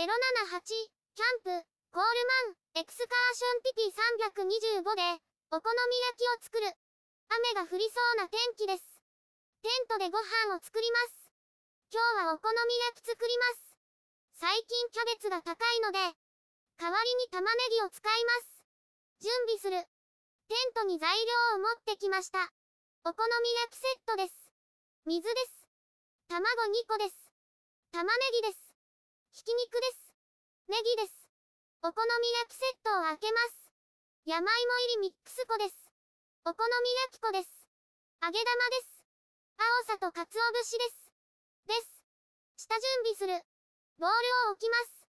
078キャンプ、コールマン、エクスカーションピピ325で、お好み焼きを作る。雨が降りそうな天気です。テントでご飯を作ります。今日はお好み焼き作ります。最近キャベツが高いので、代わりに玉ねぎを使います。準備する。テントに材料を持ってきました。お好み焼きセットです。水です。卵2個です。玉ねぎです。ひき肉です。ネギです。お好み焼きセットを開けます。山芋入りミックス粉です。お好み焼き粉です。揚げ玉です。青さと鰹節です。です。下準備する。ボウルを置きます。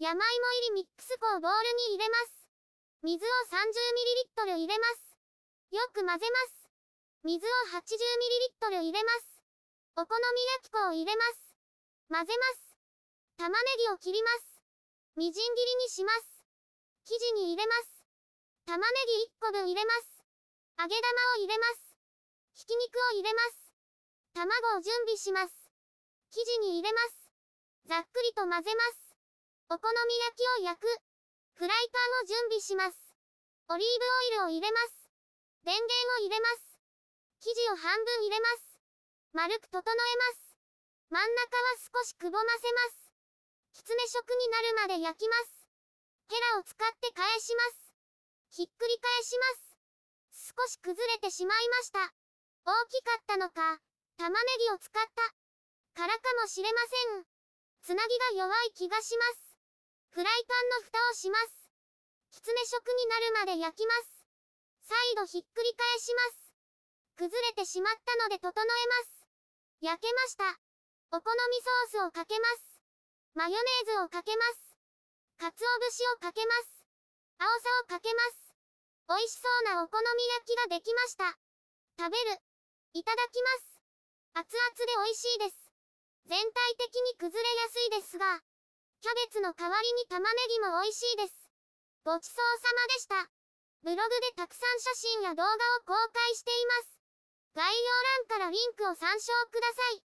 山芋入りミックス粉をボウルに入れます。水を 30ml 入れます。よく混ぜます。水を 80ml 入れます。お好み焼き粉を入れます。混ぜます。玉ねぎを切ります。みじん切りにします。生地に入れます。玉ねぎ1個分入れます。揚げ玉を入れます。ひき肉を入れます。卵を準備します。生地に入れます。ざっくりと混ぜます。お好み焼きを焼く。フライパンを準備します。オリーブオイルを入れます。電源を入れます。生地を半分入れます。丸く整えます。真ん中は少しくぼませます。きつね色になるまで焼きます。ヘラを使って返します。ひっくり返します。少し崩れてしまいました。大きかったのか、玉ねぎを使った。からかもしれません。つなぎが弱い気がします。フライパンの蓋をします。きつね色になるまで焼きます。再度ひっくり返します。崩れてしまったので整えます。焼けました。お好みソースをかけます。マヨネーズをかけます。鰹節をかけます。青さをかけます。美味しそうなお好み焼きができました。食べる。いただきます。熱々で美味しいです。全体的に崩れやすいですが、キャベツの代わりに玉ねぎも美味しいです。ごちそうさまでした。ブログでたくさん写真や動画を公開しています。概要欄からリンクを参照ください。